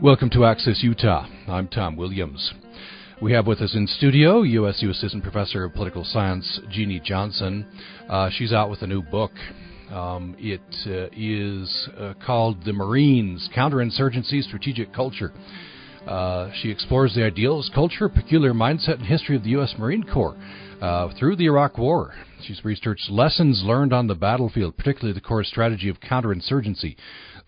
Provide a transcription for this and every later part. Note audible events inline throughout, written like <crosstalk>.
Welcome to Access Utah. I'm Tom Williams. We have with us in studio USU Assistant Professor of Political Science Jeannie Johnson. Uh, she's out with a new book. Um, it uh, is uh, called The Marines Counterinsurgency Strategic Culture. Uh, she explores the ideals, culture, peculiar mindset, and history of the U.S. Marine Corps uh, through the Iraq War. She's researched lessons learned on the battlefield, particularly the Corps' strategy of counterinsurgency,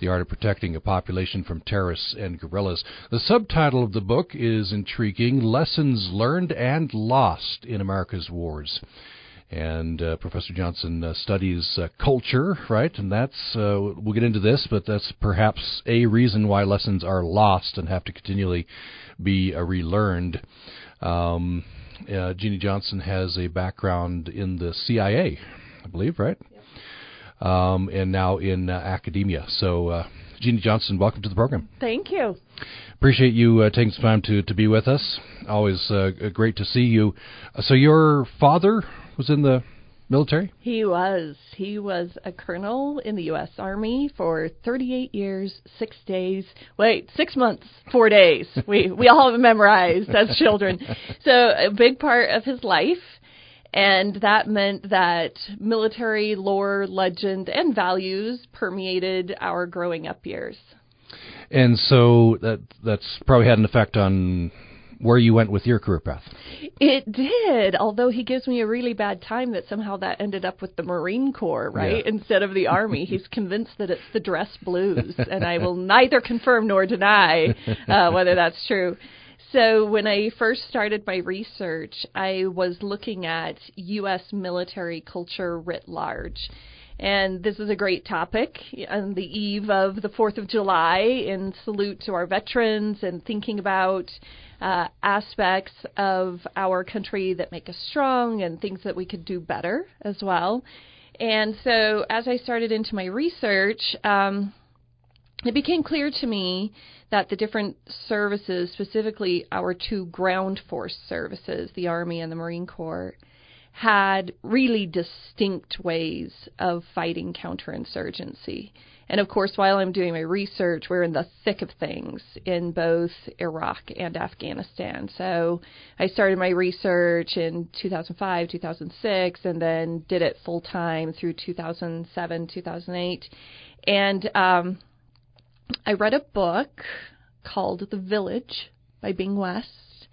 the Art of Protecting a Population from Terrorists and Guerrillas. The subtitle of the book is intriguing Lessons Learned and Lost in America's Wars. And uh, Professor Johnson uh, studies uh, culture, right? And that's, uh, we'll get into this, but that's perhaps a reason why lessons are lost and have to continually be uh, relearned. Um, uh, Jeannie Johnson has a background in the CIA, I believe, right? Um, and now in uh, academia. So, uh, Jeannie Johnson, welcome to the program. Thank you. Appreciate you uh, taking some time to, to be with us. Always uh, great to see you. Uh, so, your father was in the military? He was. He was a colonel in the U.S. Army for 38 years, six days. Wait, six months, four days. we we all have it memorized as children. <laughs> So a big part of his life and that meant that military lore, legend, and values permeated our growing up years. And so that that's probably had an effect on where you went with your career path. It did, although he gives me a really bad time that somehow that ended up with the Marine Corps, right, yeah. <laughs> instead of the Army. He's convinced that it's the dress blues, and I will neither confirm nor deny uh, whether that's true. So, when I first started my research, I was looking at U.S. military culture writ large. And this is a great topic on the eve of the 4th of July in salute to our veterans and thinking about uh, aspects of our country that make us strong and things that we could do better as well. And so, as I started into my research, um, it became clear to me that the different services, specifically our two ground force services, the Army and the Marine Corps, had really distinct ways of fighting counterinsurgency. And of course, while I'm doing my research, we're in the thick of things in both Iraq and Afghanistan. So I started my research in 2005, 2006, and then did it full time through 2007, 2008. And um, I read a book called The Village by Bing West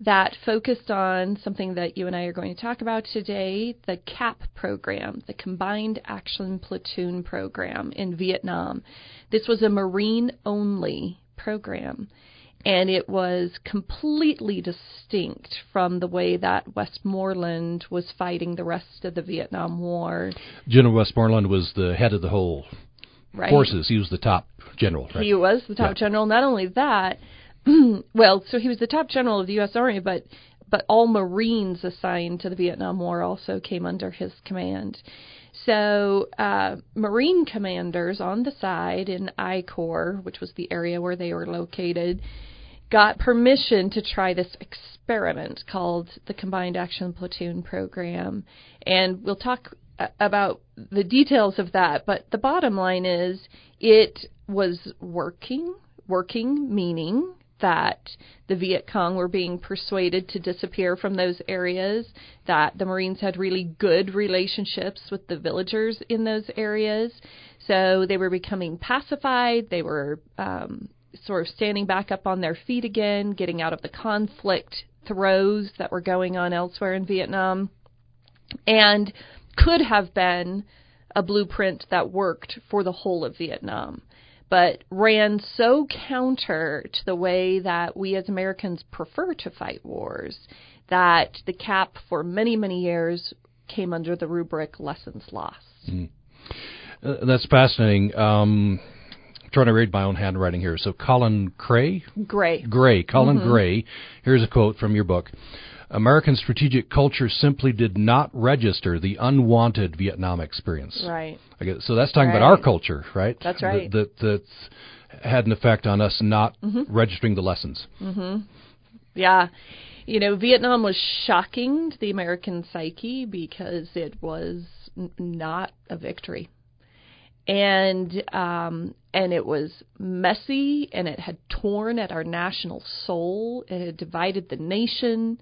that focused on something that you and I are going to talk about today the CAP program, the Combined Action Platoon program in Vietnam. This was a Marine only program. And it was completely distinct from the way that Westmoreland was fighting the rest of the Vietnam War. General Westmoreland was the head of the whole right. forces. He was the top general. Right? He was the top yeah. general. Not only that, <clears throat> well, so he was the top general of the U.S. Army, but but all Marines assigned to the Vietnam War also came under his command. So, uh, Marine commanders on the side in I Corps, which was the area where they were located, got permission to try this experiment called the Combined Action Platoon Program. And we'll talk about the details of that, but the bottom line is it was working, working meaning that the Viet Cong were being persuaded to disappear from those areas, that the Marines had really good relationships with the villagers in those areas. So they were becoming pacified, they were um, sort of standing back up on their feet again, getting out of the conflict throes that were going on elsewhere in Vietnam. And could have been a blueprint that worked for the whole of Vietnam, but ran so counter to the way that we as Americans prefer to fight wars that the cap for many, many years came under the rubric lessons lost. Mm. Uh, that's fascinating. Um, I'm trying to read my own handwriting here. So Colin Cray? Gray. Gray. Colin mm-hmm. Gray. Here's a quote from your book. American strategic culture simply did not register the unwanted Vietnam experience. Right. So that's talking right. about our culture, right? That's right. That that had an effect on us not mm-hmm. registering the lessons. Mm-hmm. Yeah. You know, Vietnam was shocking to the American psyche because it was n- not a victory. and um, and it was messy, and it had torn at our national soul. It had divided the nation.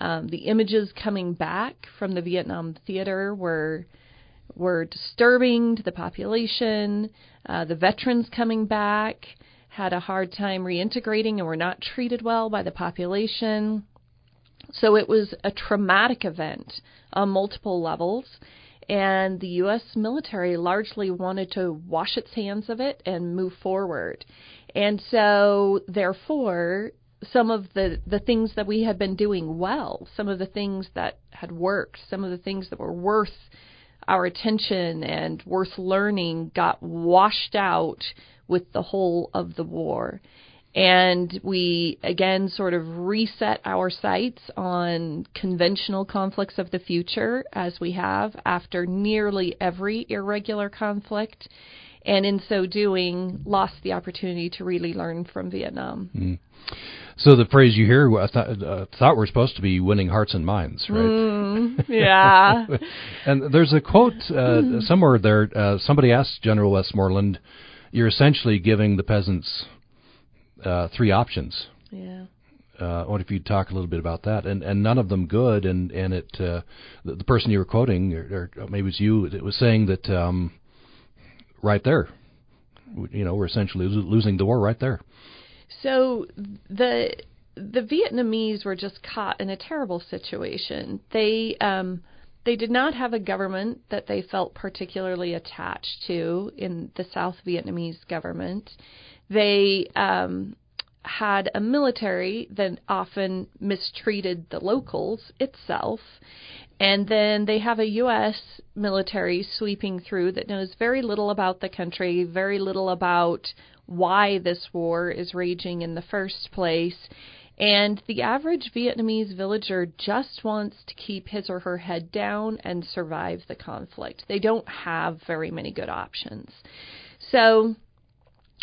Um, the images coming back from the Vietnam theater were were disturbing to the population. Uh, the veterans coming back had a hard time reintegrating and were not treated well by the population. So it was a traumatic event on multiple levels, and the U.S. military largely wanted to wash its hands of it and move forward. And so, therefore, some of the, the things that we had been doing well, some of the things that had worked, some of the things that were worth our attention and worth learning got washed out with the whole of the war. And we again sort of reset our sights on conventional conflicts of the future as we have after nearly every irregular conflict. And in so doing, lost the opportunity to really learn from Vietnam. Mm. So the phrase you hear, I thought, uh, thought we're supposed to be winning hearts and minds, right? Mm, <laughs> yeah. and there's a quote uh, somewhere there. Uh, somebody asked General Westmoreland, "You're essentially giving the peasants uh, three options." Yeah. Uh, what if you'd talk a little bit about that? And and none of them good. And and it uh, the, the person you were quoting, or, or maybe it was you, it was saying that um, right there, you know, we're essentially losing the war right there. So the the Vietnamese were just caught in a terrible situation. They um, they did not have a government that they felt particularly attached to in the South Vietnamese government. They um, had a military that often mistreated the locals itself. And then they have a U.S. military sweeping through that knows very little about the country, very little about why this war is raging in the first place. And the average Vietnamese villager just wants to keep his or her head down and survive the conflict. They don't have very many good options. So,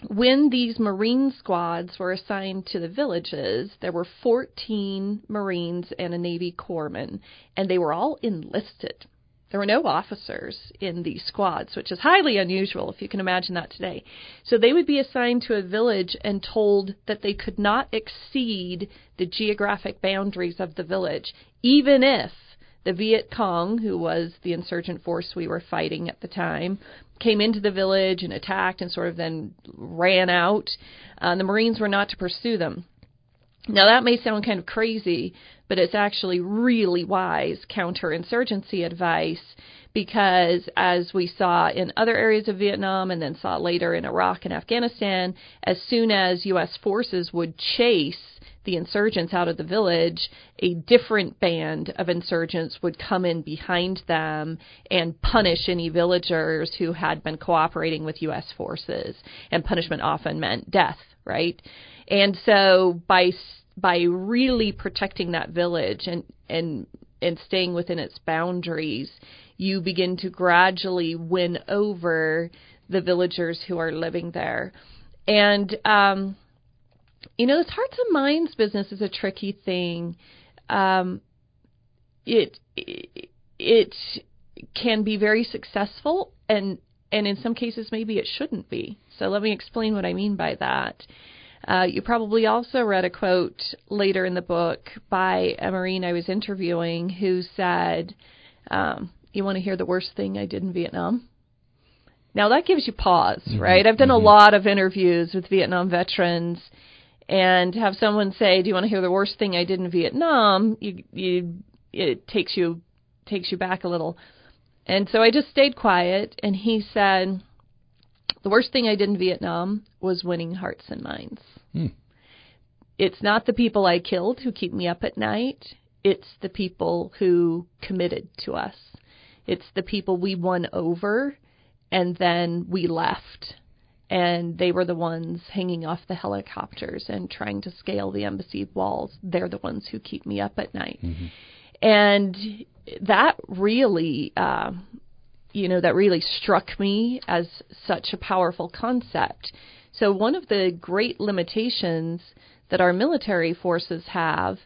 when these Marine squads were assigned to the villages, there were 14 Marines and a Navy corpsman, and they were all enlisted. There were no officers in these squads, which is highly unusual if you can imagine that today. So they would be assigned to a village and told that they could not exceed the geographic boundaries of the village, even if the Viet Cong, who was the insurgent force we were fighting at the time, came into the village and attacked and sort of then ran out. Uh, the Marines were not to pursue them. Now, that may sound kind of crazy, but it's actually really wise counterinsurgency advice because, as we saw in other areas of Vietnam and then saw later in Iraq and Afghanistan, as soon as U.S. forces would chase the insurgents out of the village, a different band of insurgents would come in behind them and punish any villagers who had been cooperating with U.S. forces. And punishment often meant death, right? And so by by really protecting that village and and and staying within its boundaries, you begin to gradually win over the villagers who are living there. And um, you know, this hearts and minds business is a tricky thing. Um, it, it it can be very successful, and and in some cases maybe it shouldn't be. So let me explain what I mean by that. Uh, you probably also read a quote later in the book by a Marine I was interviewing who said, um, You want to hear the worst thing I did in Vietnam? Now that gives you pause, mm-hmm. right? I've done mm-hmm. a lot of interviews with Vietnam veterans, and have someone say, "Do you want to hear the worst thing I did in Vietnam?" You, you, it takes you takes you back a little. And so I just stayed quiet, and he said, the worst thing I did in Vietnam was winning hearts and minds. Hmm. It's not the people I killed who keep me up at night. It's the people who committed to us. It's the people we won over and then we left. And they were the ones hanging off the helicopters and trying to scale the embassy walls. They're the ones who keep me up at night. Mm-hmm. And that really uh, you know, that really struck me as such a powerful concept. So, one of the great limitations that our military forces have,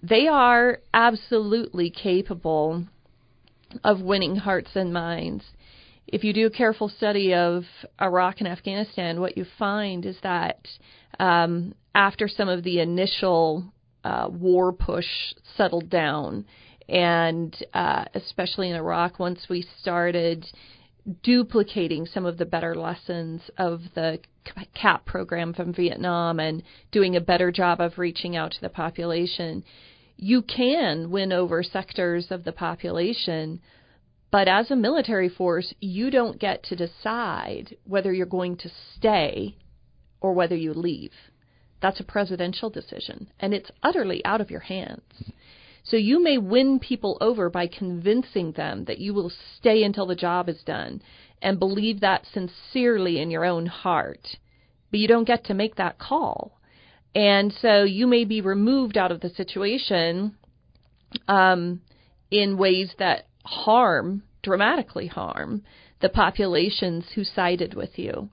they are absolutely capable of winning hearts and minds. if you do a careful study of Iraq and Afghanistan, what you find is that um, after some of the initial uh, war push settled down, and uh, especially in Iraq, once we started duplicating some of the better lessons of the CAP program from Vietnam and doing a better job of reaching out to the population, you can win over sectors of the population. But as a military force, you don't get to decide whether you're going to stay or whether you leave. That's a presidential decision, and it's utterly out of your hands. So you may win people over by convincing them that you will stay until the job is done and believe that sincerely in your own heart. But you don't get to make that call. And so you may be removed out of the situation um, in ways that harm, dramatically harm, the populations who sided with you.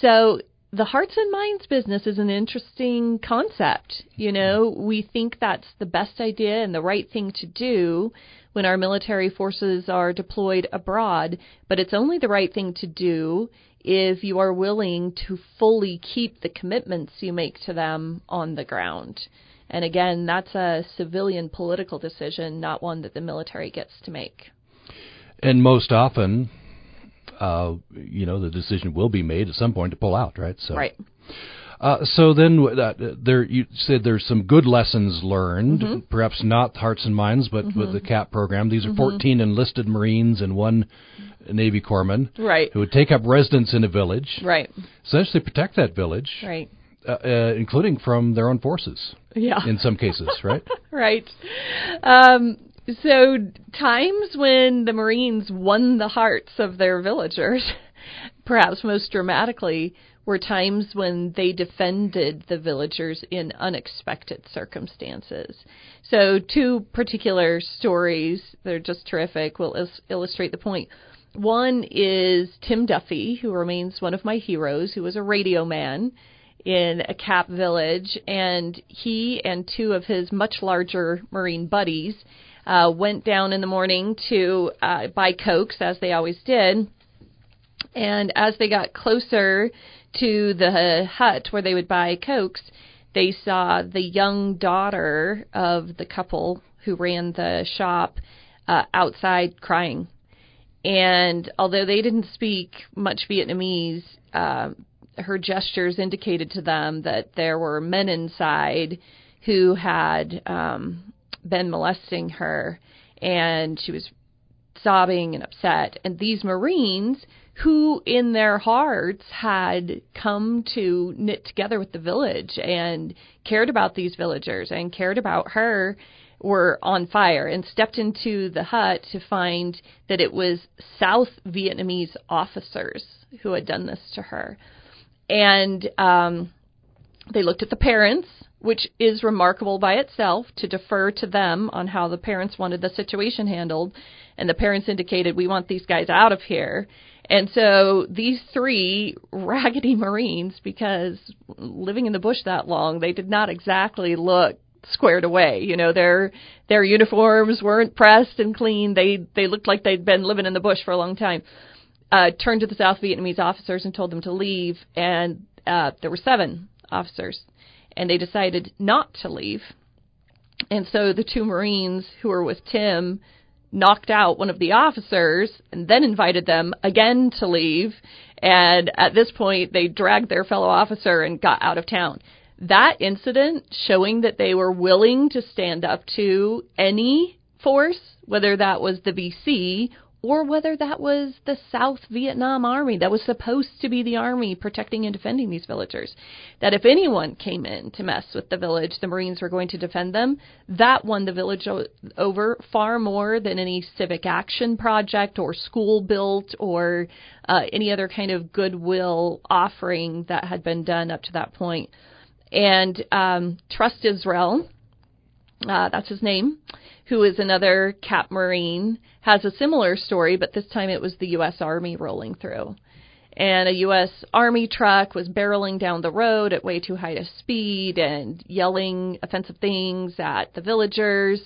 So the hearts and minds business is an interesting concept. You know, we think that's the best idea and the right thing to do when our military forces are deployed abroad, but it's only the right thing to do if you are willing to fully keep the commitments you make to them on the ground. And again, that's a civilian political decision, not one that the military gets to make. And most often, uh, you know, the decision will be made at some point to pull out, right? So, right. Uh, so then, uh, there you said there's some good lessons learned, mm-hmm. perhaps not hearts and minds, but mm-hmm. with the CAP program. These are mm-hmm. 14 enlisted Marines and one Navy corpsman, right, who would take up residence in a village, right, essentially protect that village, right, uh, uh, including from their own forces. Yeah. In some cases, right? <laughs> right. Um, so, times when the Marines won the hearts of their villagers, <laughs> perhaps most dramatically, were times when they defended the villagers in unexpected circumstances. So, two particular stories, they're just terrific, will is- illustrate the point. One is Tim Duffy, who remains one of my heroes, who was a radio man in a cap village, and he and two of his much larger Marine buddies uh, went down in the morning to uh, buy cokes, as they always did. And as they got closer to the hut where they would buy cokes, they saw the young daughter of the couple who ran the shop uh, outside crying. And although they didn't speak much Vietnamese, uh, her gestures indicated to them that there were men inside who had um, been molesting her, and she was sobbing and upset. And these Marines, who in their hearts had come to knit together with the village and cared about these villagers and cared about her, were on fire and stepped into the hut to find that it was South Vietnamese officers who had done this to her. And um, they looked at the parents which is remarkable by itself to defer to them on how the parents wanted the situation handled. And the parents indicated, we want these guys out of here. And so these three <laughs> raggedy Marines, because living in the bush that long, they did not exactly look squared away. You know, their their uniforms weren't pressed and clean. They they looked like they'd been living in the bush for a long time. Uh, turned to the South Vietnamese officers and told them to leave, and uh, there were seven officers and they decided not to leave. And so the two Marines who were with Tim knocked out one of the officers and then invited them again to leave. And at this point, they dragged their fellow officer and got out of town. That incident showing that they were willing to stand up to any force, whether that was the VC or whether that was the South Vietnam Army that was supposed to be the army protecting and defending these villagers. That if anyone came in to mess with the village, the Marines were going to defend them. That won the village o- over far more than any civic action project or school built or uh, any other kind of goodwill offering that had been done up to that point. And um, Trust Israel, uh, that's his name who is another Cap Marine, has a similar story, but this time it was the U.S. Army rolling through. And a U.S. Army truck was barreling down the road at way too high a speed and yelling offensive things at the villagers.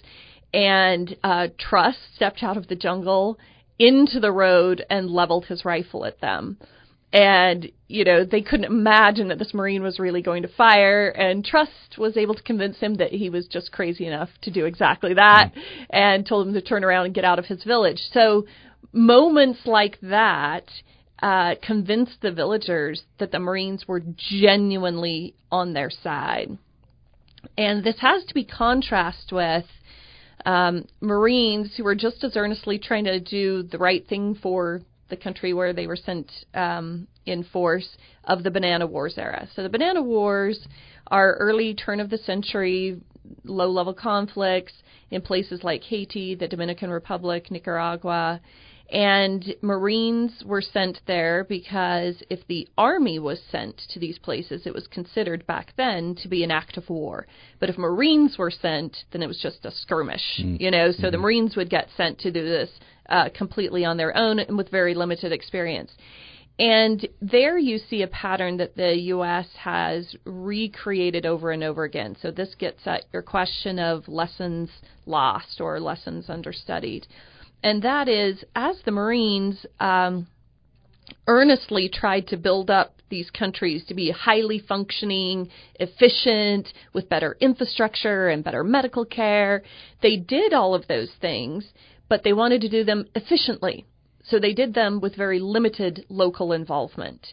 And uh, Trust stepped out of the jungle into the road and leveled his rifle at them. And, you know, they couldn't imagine that this Marine was really going to fire. And Trust was able to convince him that he was just crazy enough to do exactly that mm-hmm. and told him to turn around and get out of his village. So moments like that uh, convinced the villagers that the Marines were genuinely on their side. And this has to be contrasted with um, Marines who were just as earnestly trying to do the right thing for the country where they were sent um, in force of the Banana Wars era. So the Banana Wars are early turn of the century low level conflicts in places like Haiti, the Dominican Republic, Nicaragua. And Marines were sent there because if the army was sent to these places, it was considered back then to be an act of war. But if Marines were sent, then it was just a skirmish, mm. you know. So mm-hmm. the Marines would get sent to do this uh, completely on their own and with very limited experience. And there you see a pattern that the U.S. has recreated over and over again. So this gets at your question of lessons lost or lessons understudied. And that is, as the Marines um, earnestly tried to build up these countries to be highly functioning, efficient, with better infrastructure and better medical care, they did all of those things but they wanted to do them efficiently. So they did them with very limited local involvement.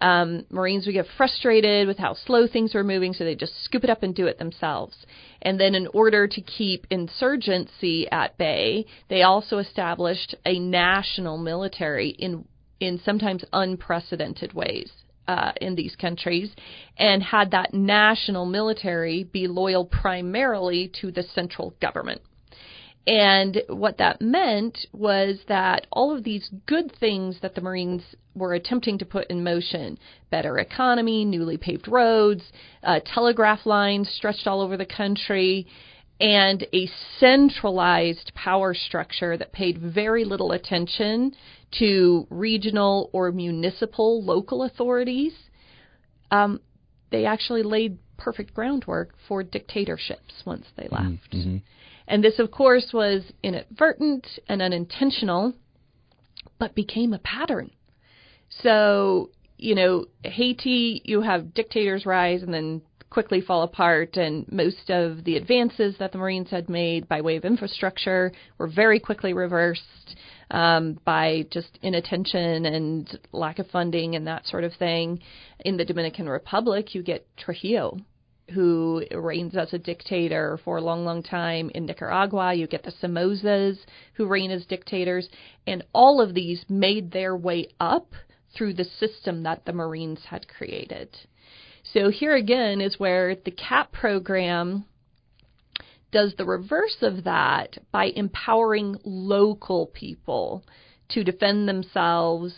Um, Marines would get frustrated with how slow things were moving, so they just scoop it up and do it themselves. And then, in order to keep insurgency at bay, they also established a national military in in sometimes unprecedented ways. Uh, in these countries, and had that national military be loyal primarily to the central government. And what that meant was that all of these good things that the Marines were attempting to put in motion better economy, newly paved roads, uh, telegraph lines stretched all over the country, and a centralized power structure that paid very little attention to regional or municipal local authorities. Um, they actually laid perfect groundwork for dictatorships once they mm-hmm. left. Mm-hmm. And this, of course, was inadvertent and unintentional, but became a pattern. So, you know, Haiti, you have dictators rise and then quickly fall apart, and most of the advances that the Marines had made by way of infrastructure were very quickly reversed um, by just inattention and lack of funding and that sort of thing. In the Dominican Republic, you get Trujillo, who reigns as a dictator for a long, long time. In Nicaragua, you get the Somozas who reign as dictators. And all of these made their way up through the system that the Marines had created. So here again is where the CAP program does the reverse of that by empowering local people to defend themselves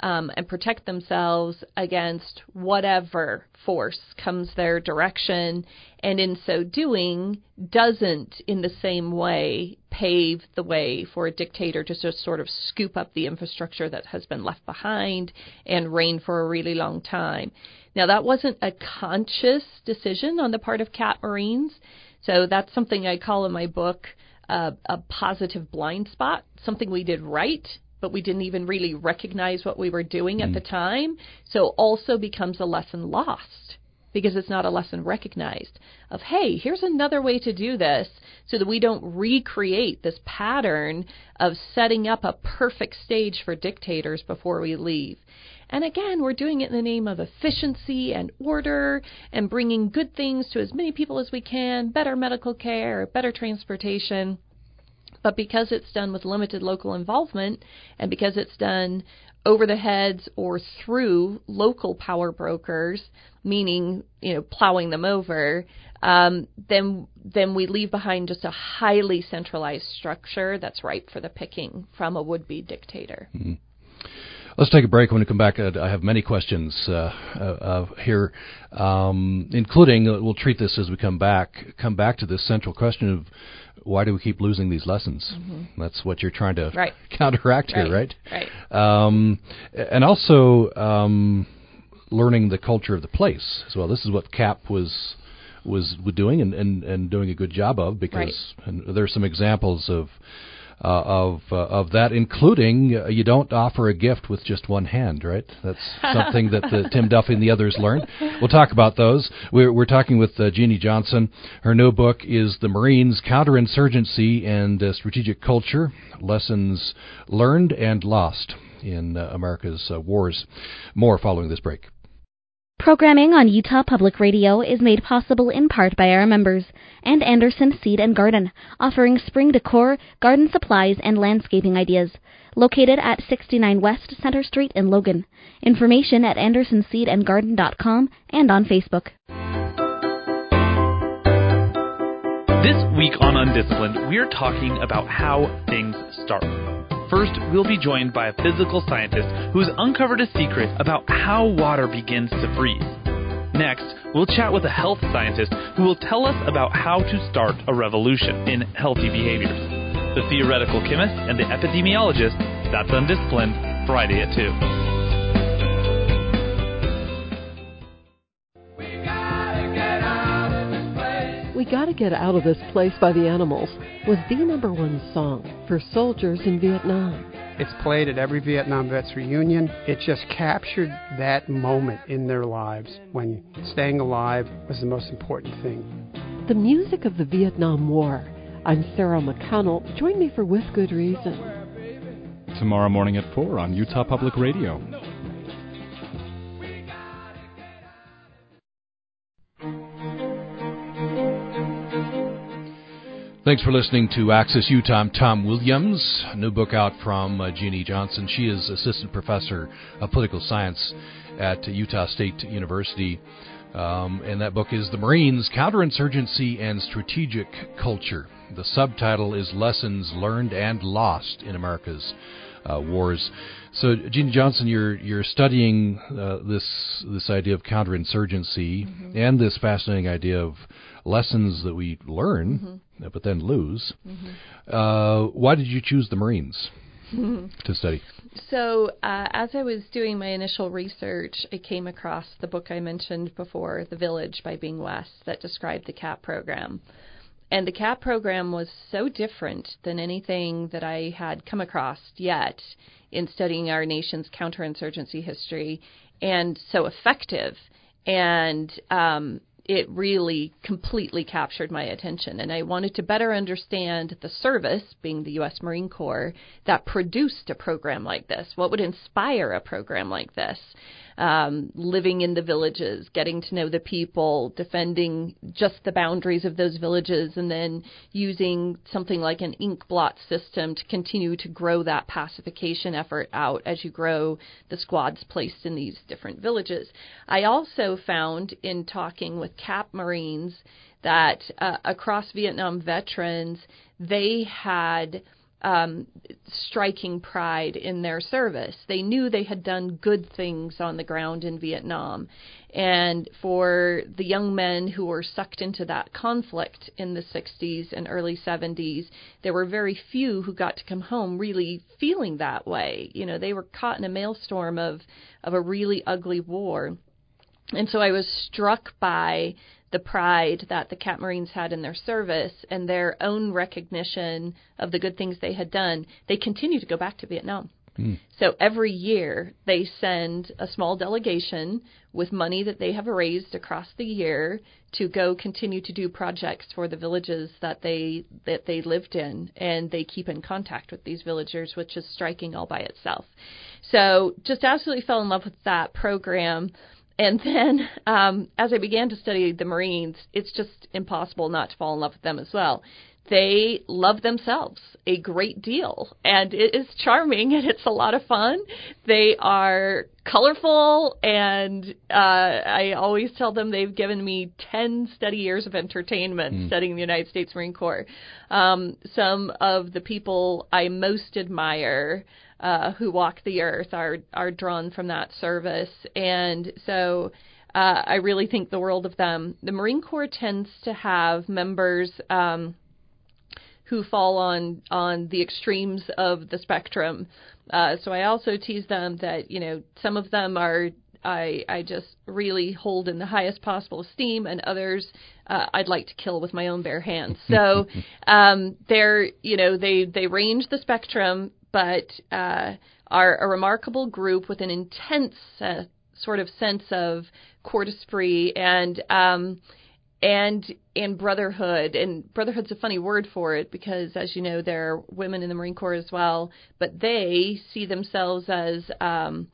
um, and protect themselves against whatever force comes their direction, and in so doing, doesn't in the same way pave the way for a dictator to just sort of scoop up the infrastructure that has been left behind and reign for a really long time. Now, that wasn't a conscious decision on the part of CAP Marines, so that's something I call in my book uh, a positive blind spot, something we did right but we didn't even really recognize what we were doing mm. at the time. So also becomes a lesson lost because it's not a lesson recognized of, hey, here's another way to do this so that we don't recreate this pattern of setting up a perfect stage for dictators before we leave. And again, we're doing it in the name of efficiency and order and bringing good things to as many people as we can, better medical care, better transportation. But because it's done with limited local involvement and because it's done over the heads or through local power brokers, meaning you know plowing them over, um, then then we leave behind just a highly centralized structure that's ripe for the picking from a would-be dictator. Mm-hmm. Let's take a break. When we come back, I have many questions uh, uh here, um, including uh, we'll treat this as we come back. Come back to this central question of why do we keep losing these lessons? Mm-hmm. That's what you're trying to <laughs> right. counteract right. here, right? Right. Um, and also um, learning the culture of the place as well. This is what CAP was was doing and, and, and doing a good job of because right. are some examples of uh, of uh, of that, including uh, you don't offer a gift with just one hand, right? That's something that the, Tim Duffy and the others learned. We'll talk about those. We're, we're talking with uh, Jeannie Johnson. Her new book is The Marines: Counterinsurgency and uh, Strategic Culture: Lessons Learned and Lost in uh, America's Wars. More following this break. Programming on Utah Public Radio is made possible in part by our members and Anderson Seed and Garden, offering spring decor, garden supplies, and landscaping ideas. Located at 69 West Center Street in Logan. Information at andersonseedandgarden.com and on Facebook. This week on Undisciplined, we're talking about how things start. First, we'll be joined by a physical scientist who's uncovered a secret about how water begins to freeze. Next, we'll chat with a health scientist who will tell us about how to start a revolution in healthy behaviors. The theoretical chemist and the epidemiologist, that's Undisciplined, Friday at 2. We Gotta Get Out of This Place by the Animals was the number one song for soldiers in Vietnam. It's played at every Vietnam Vets reunion. It just captured that moment in their lives when staying alive was the most important thing. The music of the Vietnam War. I'm Sarah McConnell. Join me for With Good Reason. Tomorrow morning at 4 on Utah Public Radio. Thanks for listening to Access Utah. Tom Williams. A new book out from uh, Jeannie Johnson. She is assistant professor of political science at Utah State University. Um, and that book is The Marines Counterinsurgency and Strategic Culture. The subtitle is Lessons Learned and Lost in America's uh, Wars. So, Jeannie Johnson, you're you're studying uh, this this idea of counterinsurgency mm-hmm. and this fascinating idea of lessons that we learn, mm-hmm. but then lose. Mm-hmm. Uh, why did you choose the Marines <laughs> to study? So, uh, as I was doing my initial research, I came across the book I mentioned before, The Village by Bing West, that described the CAP program. And the CAP program was so different than anything that I had come across yet in studying our nation's counterinsurgency history, and so effective. And um, it really completely captured my attention. And I wanted to better understand the service, being the U.S. Marine Corps, that produced a program like this. What would inspire a program like this? Um, living in the villages, getting to know the people, defending just the boundaries of those villages, and then using something like an ink blot system to continue to grow that pacification effort out as you grow the squads placed in these different villages. I also found in talking with CAP Marines that uh, across Vietnam veterans, they had um, striking pride in their service. They knew they had done good things on the ground in Vietnam. And for the young men who were sucked into that conflict in the 60s and early 70s, there were very few who got to come home really feeling that way. You know, they were caught in a maelstrom of, of a really ugly war. And so I was struck by the pride that the CAP Marines had in their service and their own recognition of the good things they had done, they continue to go back to Vietnam. Mm. So every year they send a small delegation with money that they have raised across the year to go continue to do projects for the villages that they that they lived in and they keep in contact with these villagers which is striking all by itself. So just absolutely fell in love with that program and then um, as I began to study the Marines, it's just impossible not to fall in love with them as well. They love themselves a great deal, and it is charming and it's a lot of fun. They are colorful, and uh, I always tell them they've given me 10 steady years of entertainment mm. studying the United States Marine Corps. Um, some of the people I most admire uh, who walk the earth are are drawn from that service, and so. Uh, I really think the world of them. The Marine Corps tends to have members um, who fall on on the extremes of the spectrum. Uh, so I also tease them that you know some of them are I I just really hold in the highest possible esteem, and others uh, I'd like to kill with my own bare hands. So <laughs> um, they're you know they they range the spectrum, but uh, are a remarkable group with an intense uh, sort of sense of corps d'esprit and um, and and brotherhood. And brotherhood's a funny word for it because as you know there are women in the marine corps as well but they see themselves as um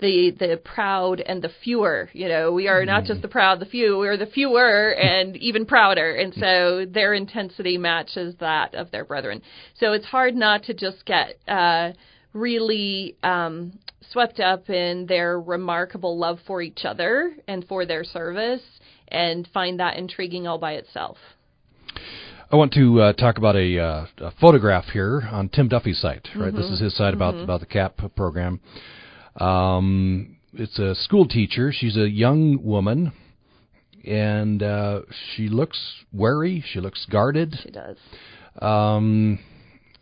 the the proud and the fewer you know we are not just the proud the few we are the fewer and even prouder and so <laughs> their intensity matches that of their brethren so it's hard not to just get uh really um swept up in their remarkable love for each other and for their service and find that intriguing all by itself. I want to uh, talk about a, uh, a, photograph here on Tim Duffy's site. Right, mm-hmm. this is his site about mm-hmm. about the CAP program. Um, it's a school teacher. She's a young woman, and uh, she looks wary. She looks guarded. She does. Um,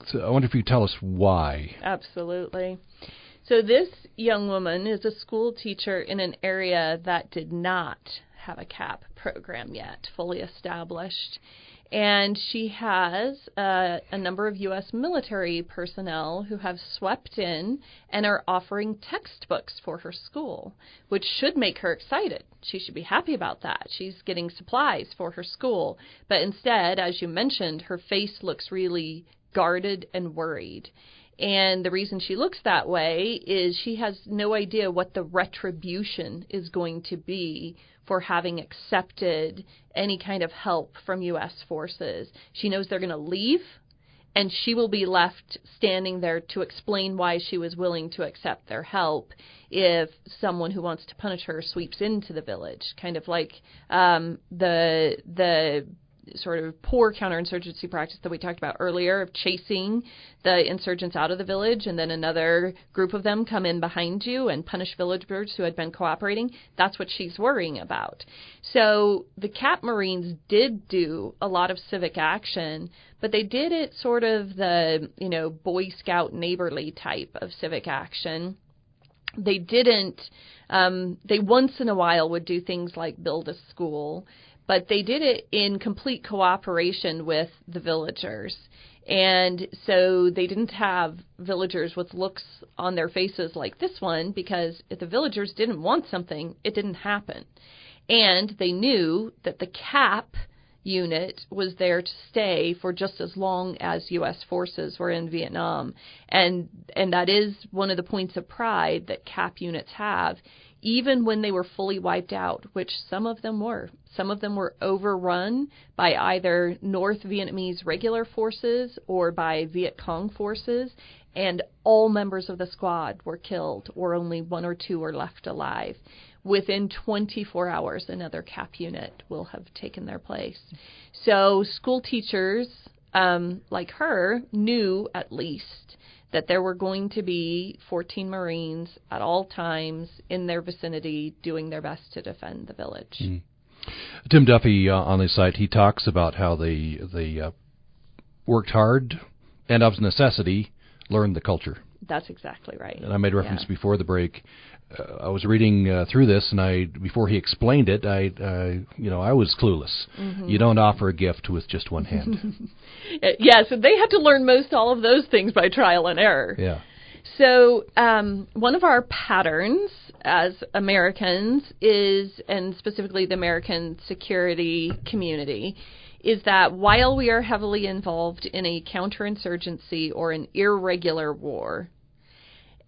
so I wonder if you tell us why. Absolutely. So this young woman is a school teacher in an area that did not have a CAP program yet, fully established. And she has uh, a number of U.S. military personnel who have swept in and are offering textbooks for her school, which should make her excited. She should be happy about that. She's getting supplies for her school. But instead, as you mentioned, her face looks really guarded and worried. And the reason she looks that way is she has no idea what the retribution is going to be for having accepted any kind of help from U.S. forces. She knows they're going to leave, and she will be left standing there to explain why she was willing to accept their help if someone who wants to punish her sweeps into the village, kind of like um, the the sort of poor counterinsurgency practice that we talked about earlier of chasing the insurgents out of the village and then another group of them come in behind you and punish villagers who had been cooperating. That's what she's worrying about. So the Cap Marines did do a lot of civic action, but they did it sort of the, you know, Boy Scout neighborly type of civic action. They didn't um, they once in a while would do things like build a school but they did it in complete cooperation with the villagers. And so they didn't have villagers with looks on their faces like this one because if the villagers didn't want something, it didn't happen. And they knew that the CAP unit was there to stay for just as long as US forces were in Vietnam. And and that is one of the points of pride that CAP units have even when they were fully wiped out, which some of them were. Some of them were overrun by either North Vietnamese regular forces or by Viet Cong forces, and all members of the squad were killed, or only one or two were left alive. Within 24 hours, another CAP unit will have taken their place. So, school teachers um, like her knew at least that there were going to be 14 Marines at all times in their vicinity doing their best to defend the village. Mm. Tim Duffy uh, on the site, he talks about how they they uh, worked hard and of necessity learned the culture. That's exactly right. And I made reference yeah. before the break uh, I was reading uh, through this, and I before he explained it, I uh, you know I was clueless. Mm-hmm. You don't offer a gift with just one hand. <laughs> yes, and they had to learn most all of those things by trial and error. Yeah. So um, one of our patterns as Americans is, and specifically the American security community, is that while we are heavily involved in a counterinsurgency or an irregular war,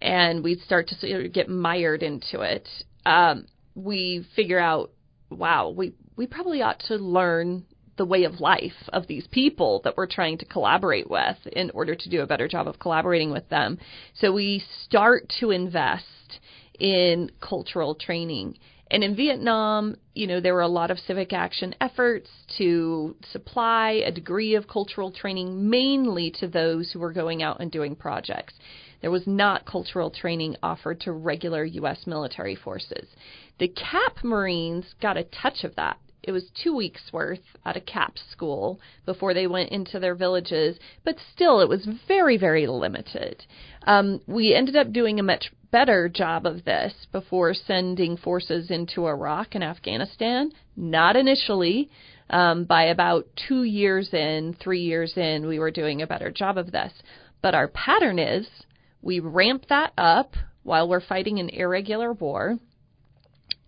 and we start to sort of get mired into it, um, we figure out, wow, we we probably ought to learn the way of life of these people that we're trying to collaborate with in order to do a better job of collaborating with them. So we start to invest in cultural training. And in Vietnam, you know, there were a lot of civic action efforts to supply a degree of cultural training mainly to those who were going out and doing projects. There was not cultural training offered to regular U.S. military forces. The CAP Marines got a touch of that. It was two weeks worth at a CAP school before they went into their villages, but still it was very, very limited. Um, we ended up doing a much better job of this before sending forces into Iraq and Afghanistan. Not initially. Um, by about two years in, three years in, we were doing a better job of this. But our pattern is we ramp that up while we're fighting an irregular war.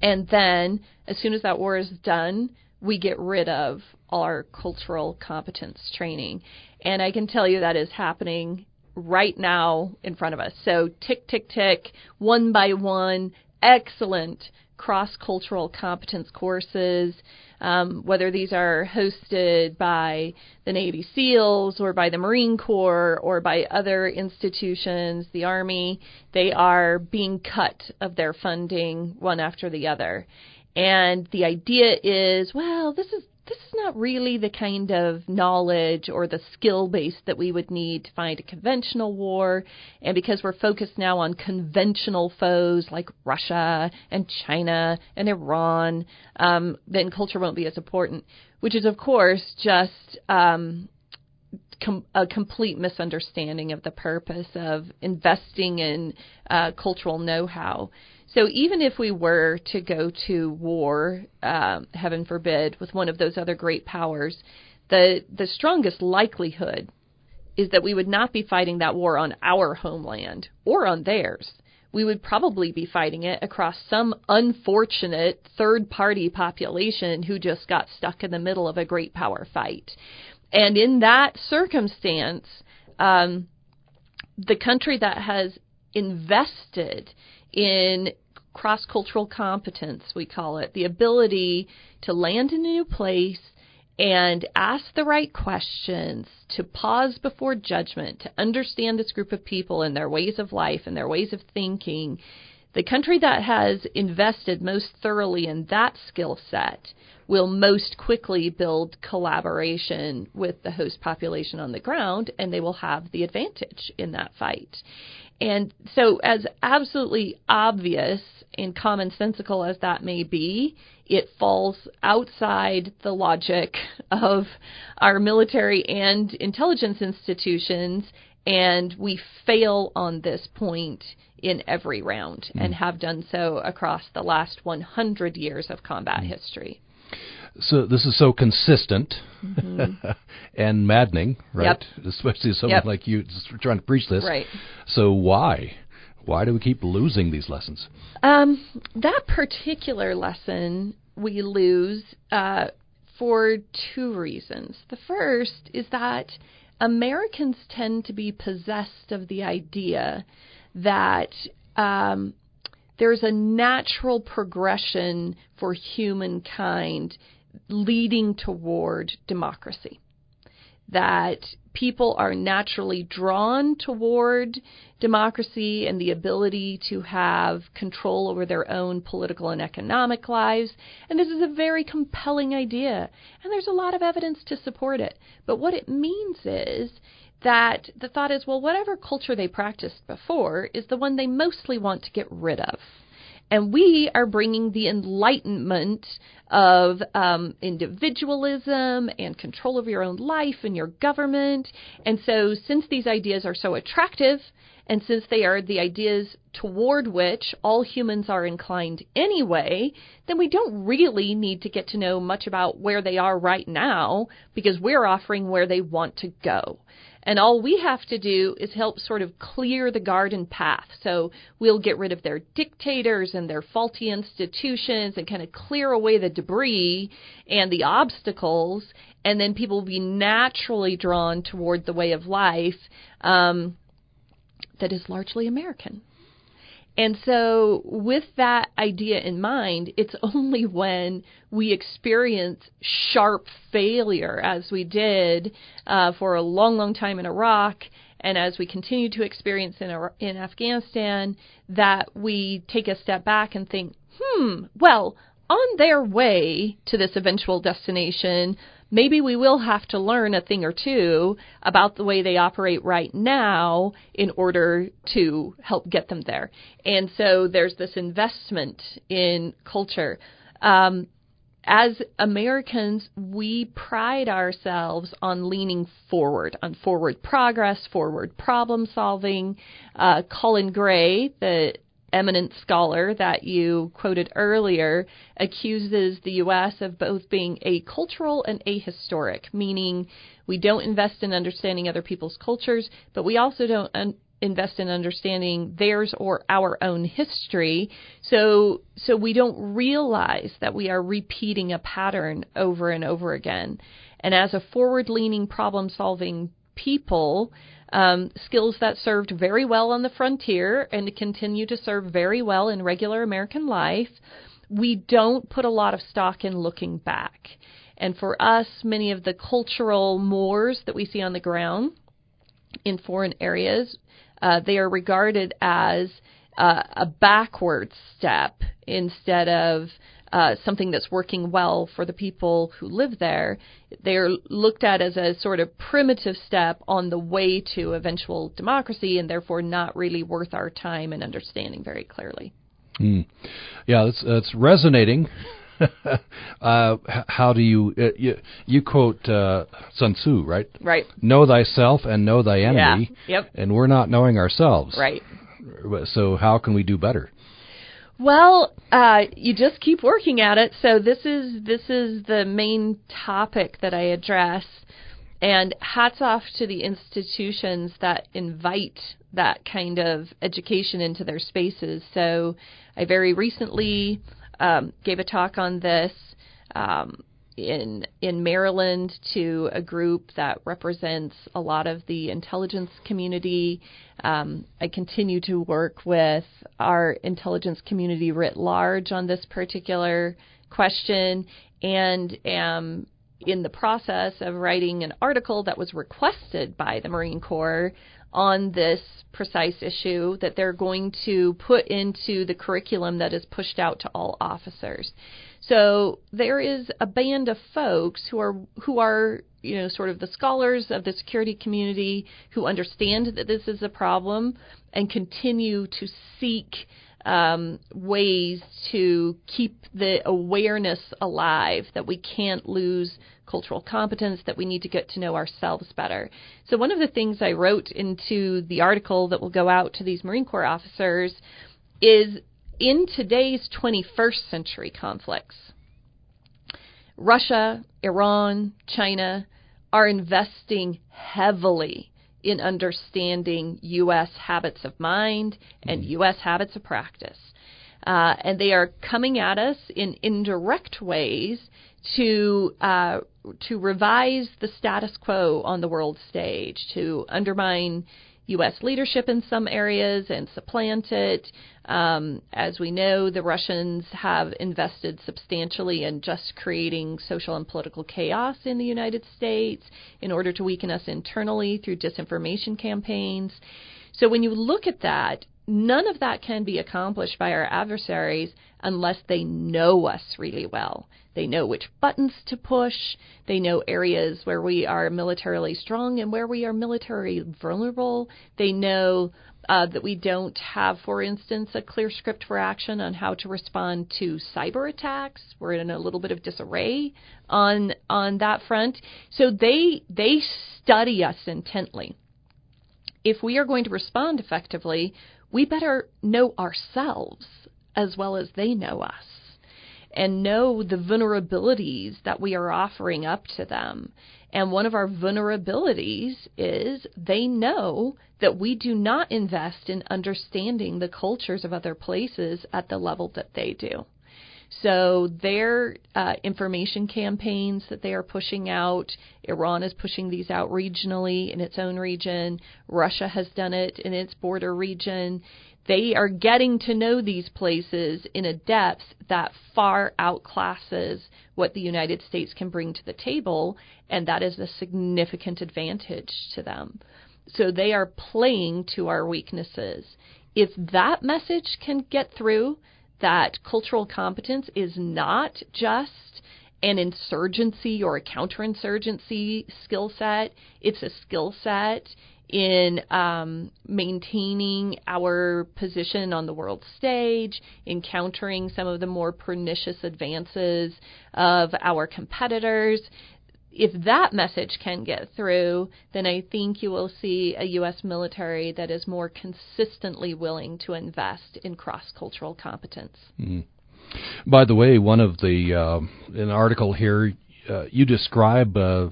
And then, as soon as that war is done, we get rid of our cultural competence training. And I can tell you that is happening right now in front of us. So, tick, tick, tick, one by one, excellent cross cultural competence courses um, whether these are hosted by the Navy SEALs or by the Marine Corps or by other institutions, the Army, they are being cut of their funding one after the other. And the idea is, well, this is this is not really the kind of knowledge or the skill base that we would need to fight a conventional war. And because we're focused now on conventional foes like Russia and China and Iran, um, then culture won't be as important, which is, of course, just um, com- a complete misunderstanding of the purpose of investing in uh, cultural know how. So even if we were to go to war, um, heaven forbid, with one of those other great powers, the the strongest likelihood is that we would not be fighting that war on our homeland or on theirs. We would probably be fighting it across some unfortunate third party population who just got stuck in the middle of a great power fight. And in that circumstance, um, the country that has invested in cross cultural competence, we call it, the ability to land in a new place and ask the right questions, to pause before judgment, to understand this group of people and their ways of life and their ways of thinking. The country that has invested most thoroughly in that skill set will most quickly build collaboration with the host population on the ground, and they will have the advantage in that fight. And so, as absolutely obvious and commonsensical as that may be, it falls outside the logic of our military and intelligence institutions, and we fail on this point in every round mm. and have done so across the last 100 years of combat mm. history. So this is so consistent mm-hmm. <laughs> and maddening, right? Yep. Especially someone yep. like you trying to preach this. Right. So why? Why do we keep losing these lessons? Um, that particular lesson we lose uh, for two reasons. The first is that Americans tend to be possessed of the idea that um, there's a natural progression for humankind leading toward democracy. That people are naturally drawn toward democracy and the ability to have control over their own political and economic lives. And this is a very compelling idea. And there's a lot of evidence to support it. But what it means is that the thought is, well, whatever culture they practiced before is the one they mostly want to get rid of. And we are bringing the enlightenment of um, individualism and control of your own life and your government. And so, since these ideas are so attractive, and since they are the ideas toward which all humans are inclined anyway, then we don't really need to get to know much about where they are right now because we're offering where they want to go. And all we have to do is help sort of clear the garden path. So we'll get rid of their dictators and their faulty institutions and kind of clear away the debris and the obstacles. And then people will be naturally drawn toward the way of life um, that is largely American. And so, with that idea in mind, it's <laughs> only when we experience sharp failure, as we did uh, for a long, long time in Iraq, and as we continue to experience in, in Afghanistan, that we take a step back and think, hmm, well, on their way to this eventual destination, maybe we will have to learn a thing or two about the way they operate right now in order to help get them there. And so there's this investment in culture. Um, as Americans, we pride ourselves on leaning forward, on forward progress, forward problem solving. Uh, Colin Gray, the eminent scholar that you quoted earlier accuses the U.S. of both being acultural and ahistoric, meaning we don't invest in understanding other people's cultures, but we also don't un- invest in understanding theirs or our own history. So, so we don't realize that we are repeating a pattern over and over again. And as a forward leaning problem solving people, um, skills that served very well on the frontier and continue to serve very well in regular American life, we don't put a lot of stock in looking back. And for us, many of the cultural mores that we see on the ground in foreign areas uh, they are regarded as uh, a backward step instead of uh, something that's working well for the people who live there. They're looked at as a sort of primitive step on the way to eventual democracy and therefore not really worth our time and understanding very clearly. Mm. Yeah, that's, it's resonating. <laughs> uh, how do you, uh, you you quote uh, Sun Tzu, right? Right. Know thyself and know thy enemy. Yeah. Yep. And we're not knowing ourselves. Right. So how can we do better? Well, uh, you just keep working at it. So this is this is the main topic that I address, and hats off to the institutions that invite that kind of education into their spaces. So I very recently um, gave a talk on this um, in in Maryland to a group that represents a lot of the intelligence community. Um, I continue to work with our intelligence community writ large on this particular question, and am in the process of writing an article that was requested by the Marine Corps on this precise issue that they're going to put into the curriculum that is pushed out to all officers. So there is a band of folks who are who are you know sort of the scholars of the security community who understand that this is a problem and continue to seek um, ways to keep the awareness alive that we can't lose cultural competence, that we need to get to know ourselves better. So, one of the things I wrote into the article that will go out to these Marine Corps officers is in today's 21st century conflicts, Russia, Iran, China are investing heavily in understanding U.S. habits of mind and U.S. habits of practice. Uh, and they are coming at us in indirect ways to uh, to revise the status quo on the world stage, to undermine U.S. leadership in some areas and supplant it. Um, as we know, the Russians have invested substantially in just creating social and political chaos in the United States in order to weaken us internally through disinformation campaigns. So when you look at that, none of that can be accomplished by our adversaries unless they know us really well. They know which buttons to push. They know areas where we are militarily strong and where we are militarily vulnerable. They know uh, that we don't have, for instance, a clear script for action on how to respond to cyber attacks. We're in a little bit of disarray on on that front. So they they study us intently. If we are going to respond effectively, we better know ourselves as well as they know us and know the vulnerabilities that we are offering up to them. And one of our vulnerabilities is they know that we do not invest in understanding the cultures of other places at the level that they do. So their uh, information campaigns that they are pushing out, Iran is pushing these out regionally in its own region. Russia has done it in its border region. They are getting to know these places in a depth that far outclasses what the United States can bring to the table, and that is a significant advantage to them. So they are playing to our weaknesses. If that message can get through, that cultural competence is not just an insurgency or a counterinsurgency skill set. It's a skill set in um, maintaining our position on the world stage, in countering some of the more pernicious advances of our competitors. If that message can get through, then I think you will see a U.S. military that is more consistently willing to invest in cross cultural competence. Mm-hmm. By the way, one of the uh, an article here, uh, you describe uh,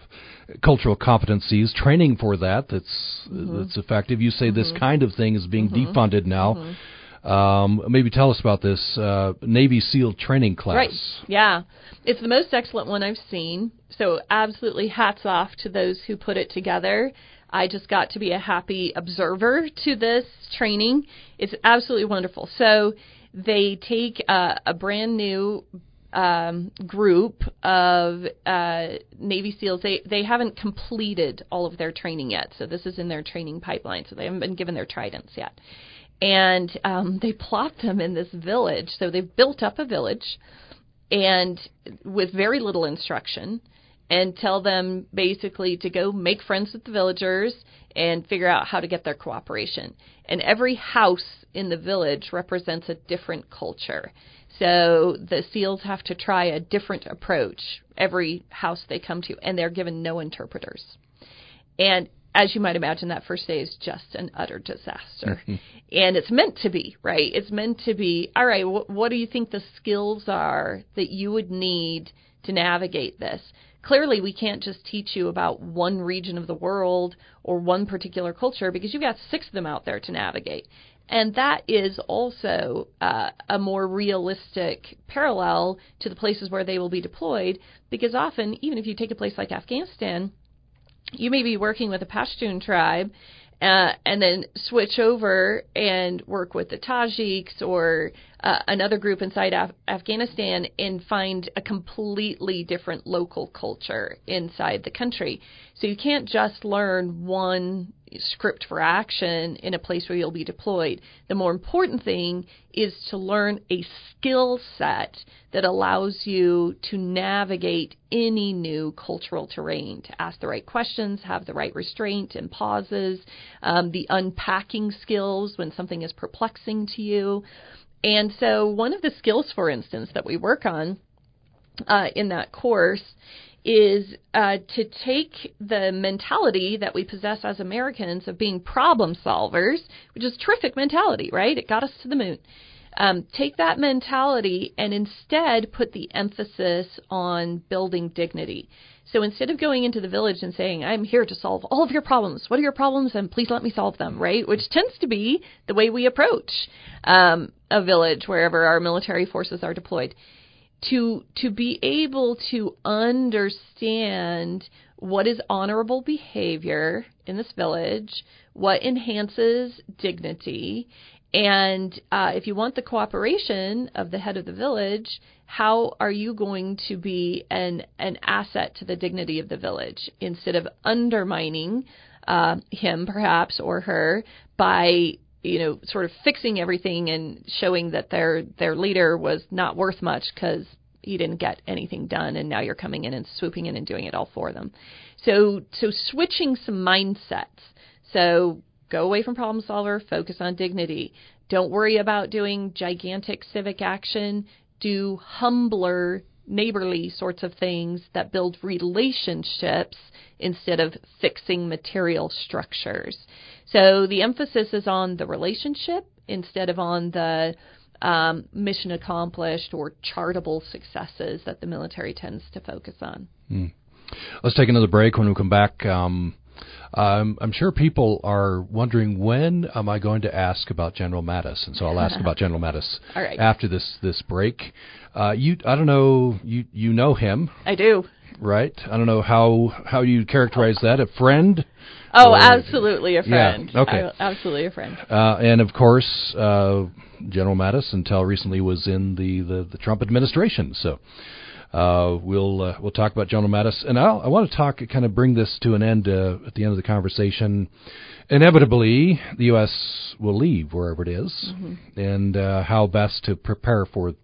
cultural competencies, training for that that's mm-hmm. that's effective. You say mm-hmm. this kind of thing is being mm-hmm. defunded now. Um, maybe tell us about this uh, Navy SEAL training class. Right. Yeah, it's the most excellent one I've seen. So absolutely hats off to those who put it together. I just got to be a happy observer to this training. It's absolutely wonderful. So they take a, a brand new um, group of uh, Navy SEALs. They they haven't completed all of their training yet, so this is in their training pipeline. So they haven't been given their tridents yet, and um, they plot them in this village. So they've built up a village, and with very little instruction, and tell them basically to go make friends with the villagers and figure out how to get their cooperation. And every house in the village represents a different culture. So the SEALs have to try a different approach every house they come to, and they're given no interpreters. And as you might imagine, that first day is just an utter disaster. Mm-hmm. and it's meant to be, right? It's meant to be, all right, wh- what do you think the skills are that you would need to navigate this? Clearly, we can't just teach you about one region of the world or one particular culture because you've got six of them out there to navigate. And that is also uh, a more realistic parallel to the places where they will be deployed, because often, even if you take a place like Afghanistan, you may be working with a Pashtun tribe uh, and then switch over and work with the Tajiks or uh, another group inside Af- Afghanistan and find a completely different local culture inside the country. So you can't just learn one script for action in a place where you'll be deployed. The more important thing is to learn a skill set that allows you to navigate any new cultural terrain, to ask the right questions, have the right restraint and pauses, um, the unpacking skills when something is perplexing to you. And so, one of the skills, for instance, that we work on uh, in that course is uh, to take the mentality that we possess as Americans of being problem solvers, which is terrific mentality, right? It got us to the moon. Um, take that mentality and instead put the emphasis on building dignity. So instead of going into the village and saying, I'm here to solve all of your problems, what are your problems, and please let me solve them, right? Which tends to be the way we approach um, a village wherever our military forces are deployed to to be able to understand what is honorable behavior in this village, what enhances dignity, and uh, if you want the cooperation of the head of the village, how are you going to be an an asset to the dignity of the village? Instead of undermining uh, him perhaps or her by you know, sort of fixing everything and showing that their their leader was not worth much because he didn't get anything done, and now you're coming in and swooping in and doing it all for them. So so switching some mindsets. So go away from problem solver, focus on dignity. Don't worry about doing gigantic civic action. Do humbler neighborly sorts of things that build relationships instead of fixing material structures. So the emphasis is on the relationship instead of on the um, mission accomplished or chartable successes that the military tends to focus on. Mm. Let's take another break. When we come back, um, um, I'm sure people are wondering when am I going to ask about General Mattis, and so I'll ask about General Mattis <laughs> after this this break. Uh, you, I don't know, you you know him. I do. Right. I don't know how how you characterize that. A friend. Oh, or, absolutely a friend. Yeah. Okay. I, absolutely a friend. Uh, and of course, uh, General Mattis until recently was in the the, the Trump administration. So. Uh, we'll uh, we'll talk about General Mattis, and I'll, I want to talk, kind of bring this to an end uh, at the end of the conversation. Inevitably, the U.S. will leave wherever it is, mm-hmm. and uh, how best to prepare for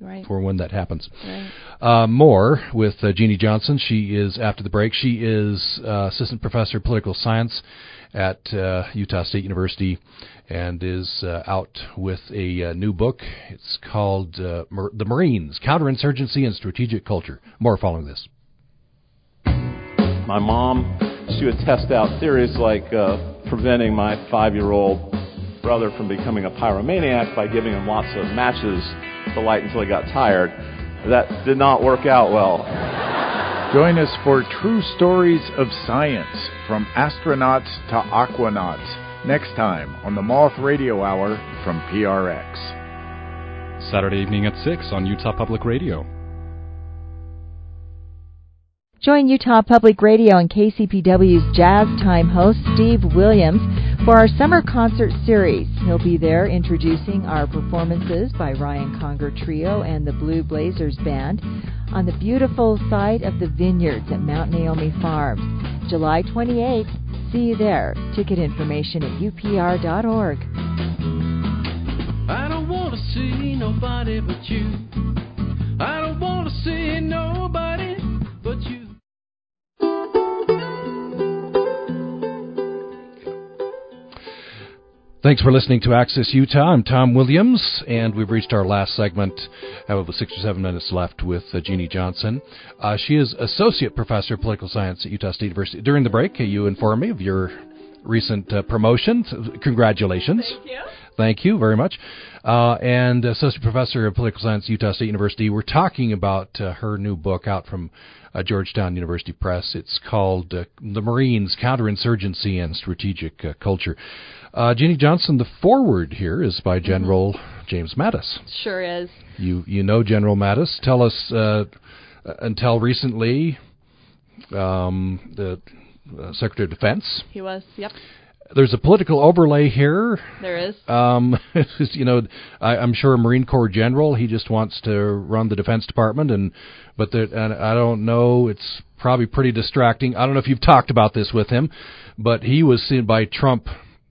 right. for when that happens. Right. Uh, more with uh, Jeannie Johnson. She is after the break. She is uh, assistant professor of political science at uh, Utah State University and is uh, out with a uh, new book. It's called Mar- The Marines Counterinsurgency and Strategic Culture. More following this. My mom, she would test out theories like uh, preventing my five year old brother from becoming a pyromaniac by giving him lots of matches to light until he got tired. That did not work out well. Join us for True Stories of Science from astronauts to aquanauts next time on the Moth Radio Hour from PRX. Saturday evening at 6 on Utah Public Radio. Join Utah Public Radio and KCPW's Jazz Time host Steve Williams for our summer concert series. He'll be there introducing our performances by Ryan Conger Trio and the Blue Blazers Band on the beautiful site of the vineyards at Mount Naomi Farms. July 28th. See you there. Ticket information at upr.org. I don't want to see nobody but you. I don't want to see Thanks for listening to Access Utah. I'm Tom Williams, and we've reached our last segment. I have about six or seven minutes left with uh, Jeannie Johnson. Uh, she is Associate Professor of Political Science at Utah State University. During the break, you informed me of your recent uh, promotion. Congratulations. Thank you. Thank you very much. Uh, and Associate Professor of Political Science, at Utah State University. We're talking about uh, her new book out from uh, Georgetown University Press. It's called uh, The Marines Counterinsurgency and Strategic uh, Culture. Uh, Jeannie Johnson, the foreword here is by Mm-hmm. General James Mattis. Sure is. You you know General Mattis. Tell us, uh, until recently, um, the uh, Secretary of Defense. He was. Yep. There's a political overlay here. There is. Um, <laughs> you know, I, I'm sure a Marine Corps general. He just wants to run the Defense Department, and but the, and I don't know. It's probably pretty distracting. I don't know if you've talked about this with him, but he was seen by Trump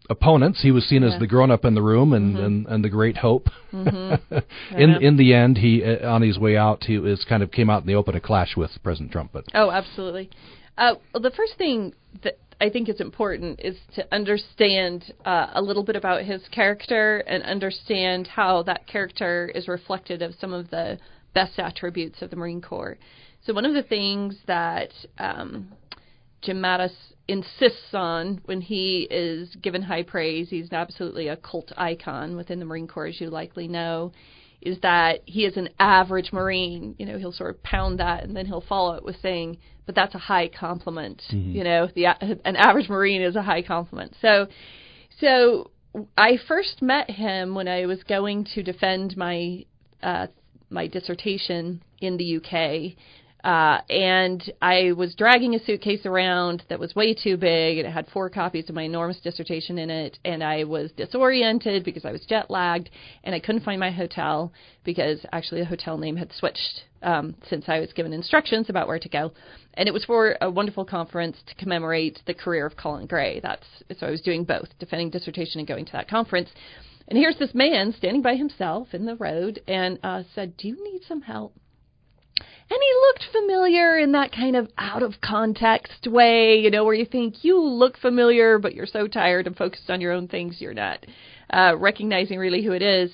opponents. He was seen Yeah. as the grown up in the room and Mhm. and, and the great hope. Mhm. <laughs> In know. in the end, he uh, on his way out, he was kind of came out in the open a clash with President Trump. But Oh, absolutely. Uh, well, the first thing that I think is important is to understand uh, a little bit about his character and understand how that character is reflected of some of the best attributes of the Marine Corps. So one of the things that um, Jim Mattis insists on when he is given high praise, he's absolutely a cult icon within the Marine Corps, as you likely know, is that he is an average Marine. You know, he'll sort of pound that and then he'll follow it with saying, but that's a high compliment. Mhm. You know, the an average Marine is a high compliment. So, so I first met him when I was going to defend my uh, my dissertation in the UK. Uh, and I was dragging a suitcase around that was way too big, and it had four copies of my enormous dissertation in it. And I was disoriented because I was jet lagged, and I couldn't find my hotel because actually the hotel name had switched um, since I was given instructions about where to go. And it was for a wonderful conference to commemorate the career of Colin Gray. That's so I was doing both, defending dissertation and going to that conference. And here's this man standing by himself in the road and uh, said, "Do you need some help?" And he looked familiar in that kind of out of context way, you know, where you think you look familiar, but you're so tired and focused on your own things, you're not uh, recognizing really who it is.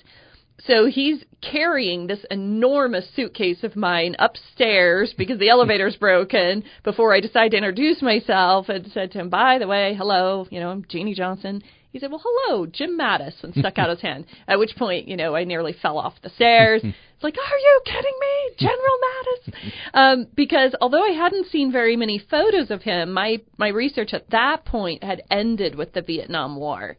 So he's carrying this enormous suitcase of mine upstairs because the elevator's broken before I decide to introduce myself and said to him, by the way, hello, you know, I'm Jeannie Johnson. He said, well, hello, Jim Mattis, and stuck out his hand. At which point, you know, I nearly fell off the stairs. <laughs> Like, are you kidding me, <laughs> General Mattis? Um, because although I hadn't seen very many photos of him, my my research at that point had ended with the Vietnam War.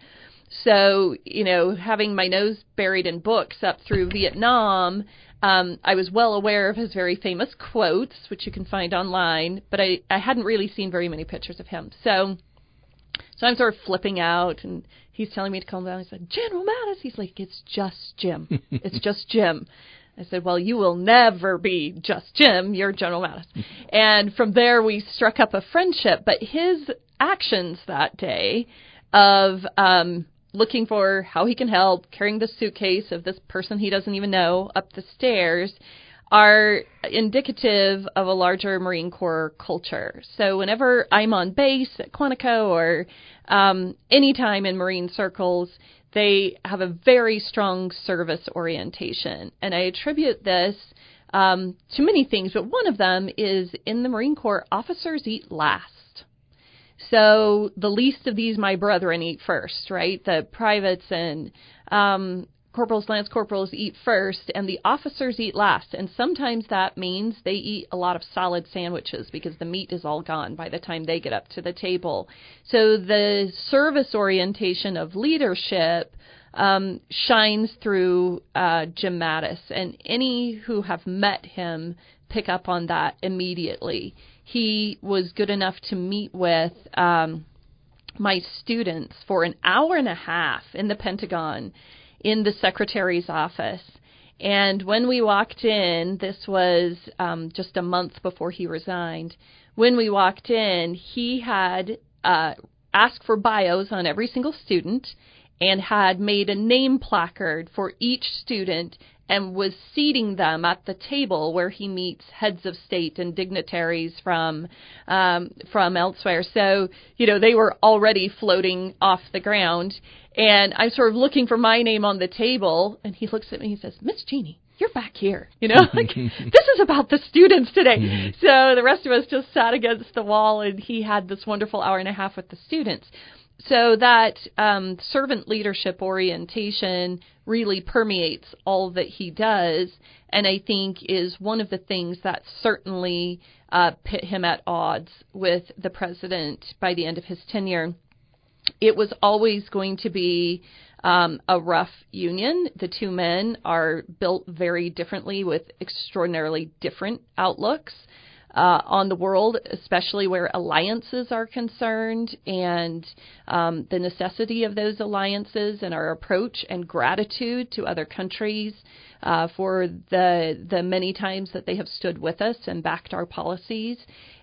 So, you know, having my nose buried in books up through Vietnam, um, I was well aware of his very famous quotes, which you can find online, but I, I hadn't really seen very many pictures of him. So, so I'm sort of flipping out, and he's telling me to calm down. I said, General Mattis. He's like, it's just Jim. <laughs> it's just Jim. I said, well, you will never be just Jim. You're General Mattis. <laughs> and from there, we struck up a friendship. But his actions that day of um, looking for how he can help, carrying the suitcase of this person he doesn't even know up the stairs, are indicative of a larger Marine Corps culture. So whenever I'm on base at Quantico or um, anytime in Marine circles, they have a very strong service orientation. And I attribute this um, to many things, but one of them is in the Marine Corps, officers eat last. So the least of these, my brethren, eat first, right? The privates and um, corporals, lance corporals eat first, and the officers eat last. And sometimes that means they eat a lot of solid sandwiches because the meat is all gone by the time they get up to the table. So the service orientation of leadership um, shines through uh, Jim Mattis, and any who have met him pick up on that immediately. He was good enough to meet with. Um, my students for an hour and a half in the Pentagon in the secretary's office. And when we walked in, this was um, just a month before he resigned. When we walked in, he had uh, asked for bios on every single student and had made a name placard for each student and was seating them at the table where he meets heads of state and dignitaries from um, from elsewhere. So you know they were already floating off the ground, and I'm sort of looking for my name on the table, and he looks at me and he says, "Miss Jeannie." You're back here, you know. <laughs> like <laughs> this is about the students today. Mm-hmm. So the rest of us just sat against the wall, and he had this wonderful hour and a half with the students so that um, servant leadership orientation really permeates all that he does, and I think is one of the things that certainly uh, pit him at odds with the president by the end of his tenure. It was always going to be um, a rough union. The two men are built very differently with extraordinarily different outlooks uh, on the world, especially where alliances are concerned, and um, the necessity of those alliances, and our approach and gratitude to other countries uh, for the the many times that they have stood with us and backed our policies.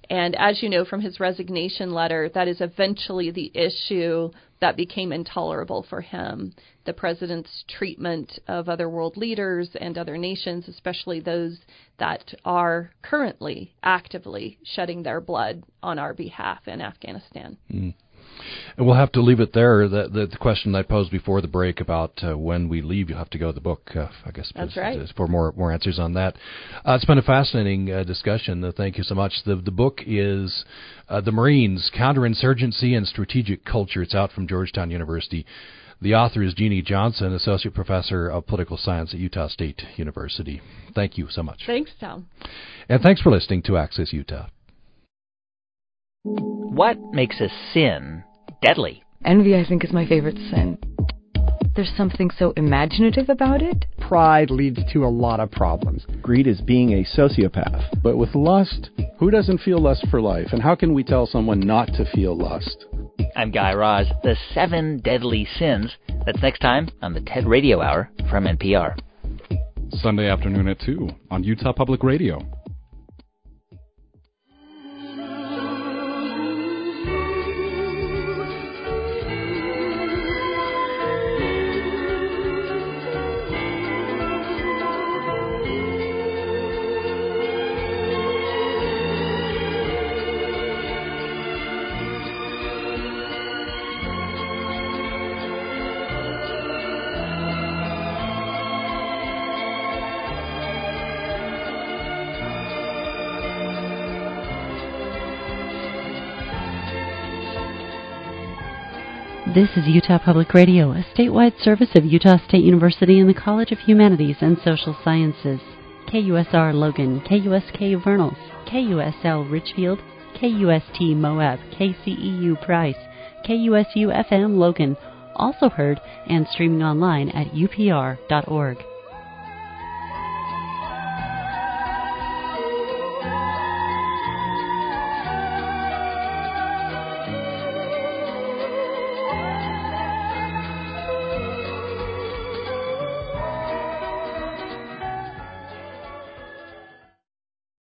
And as you know from his resignation letter, that is eventually the issue that became intolerable for him. The president's treatment of other world leaders and other nations, especially those that are currently actively shedding their blood on our behalf in Afghanistan. Mm. And we'll have to leave it there. The, the, the question I posed before the break about uh, when we leave, you'll have to go to the book, uh, I guess, That's right. for more more answers on that. Uh, it's been a fascinating uh, discussion. Uh, thank you so much. The the book is uh, The Marines: Counterinsurgency and Strategic Culture. It's out from Georgetown University. The author is Jeannie Johnson, Associate Professor of Political Science at Utah State University. Thank you so much. Thanks, Tom. And thanks for listening to Access Utah. What makes a sin deadly? Envy, I think, is my favorite sin. There's something so imaginative about it. Pride leads to a lot of problems. Greed is being a sociopath. But with lust, who doesn't feel lust for life? And how can we tell someone not to feel lust? I'm Guy Raz. The Seven Deadly Sins. That's next time on the TED Radio Hour from NPR. Sunday afternoon at 2 on Utah Public Radio. This is Utah Public Radio, a statewide service of Utah State University and the College of Humanities and Social Sciences. KUSR Logan, KUSK Vernals, KUSL Richfield, KUST Moab, KCEU Price, KUSU FM Logan, also heard and streaming online at upr.org.